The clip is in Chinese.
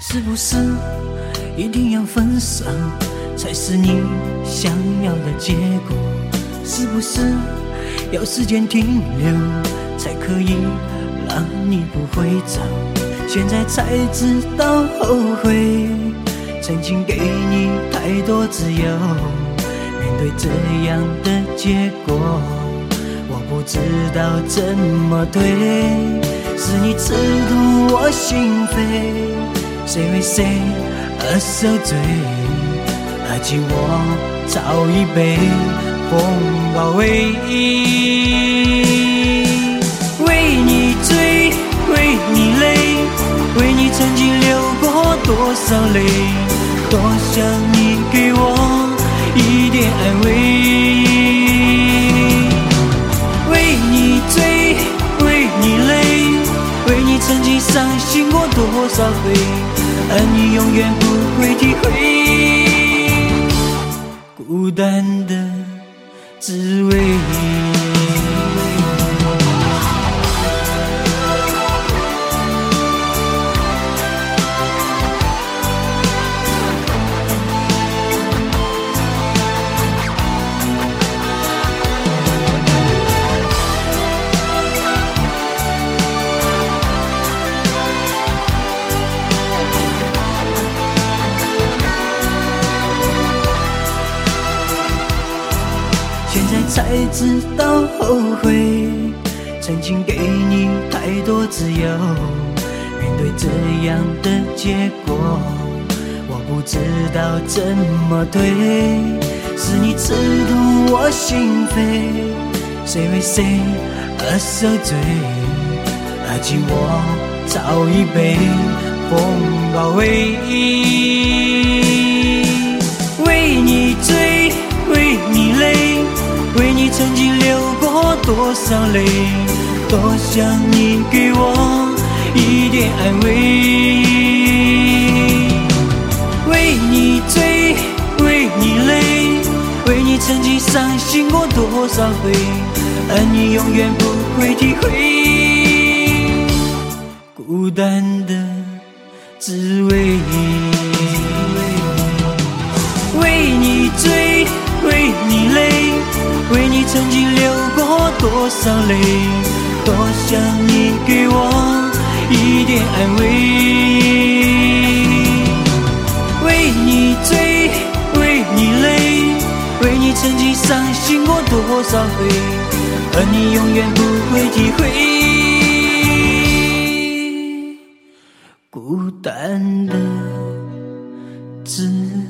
是不是一定要分手才是你想要的结果？是不是要时间停留才可以让你不会走？现在才知道后悔，曾经给你太多自由，面对这样的结果，我不知道怎么对。是你刺痛我心扉，谁为谁而受罪？而今我早已被风包围，为你醉，为你累，为你曾经流过多少泪，多想你给我一点安慰。伤心过多少回，而你永远不会体会。孤单。才知道后悔，曾经给你太多自由，面对这样的结果，我不知道怎么对。是你刺痛我心扉，谁为谁而受罪？而今我早已被风包围，多少泪，多想你给我一点安慰。为你醉，为你累，为你曾经伤心过多少回，而你永远不会体会孤单的滋味。为你醉，为你累。为你曾经流过多少泪，多想你给我一点安慰。为你醉，为你累，为你曾经伤心过多少回，而你永远不会体会孤单的滋味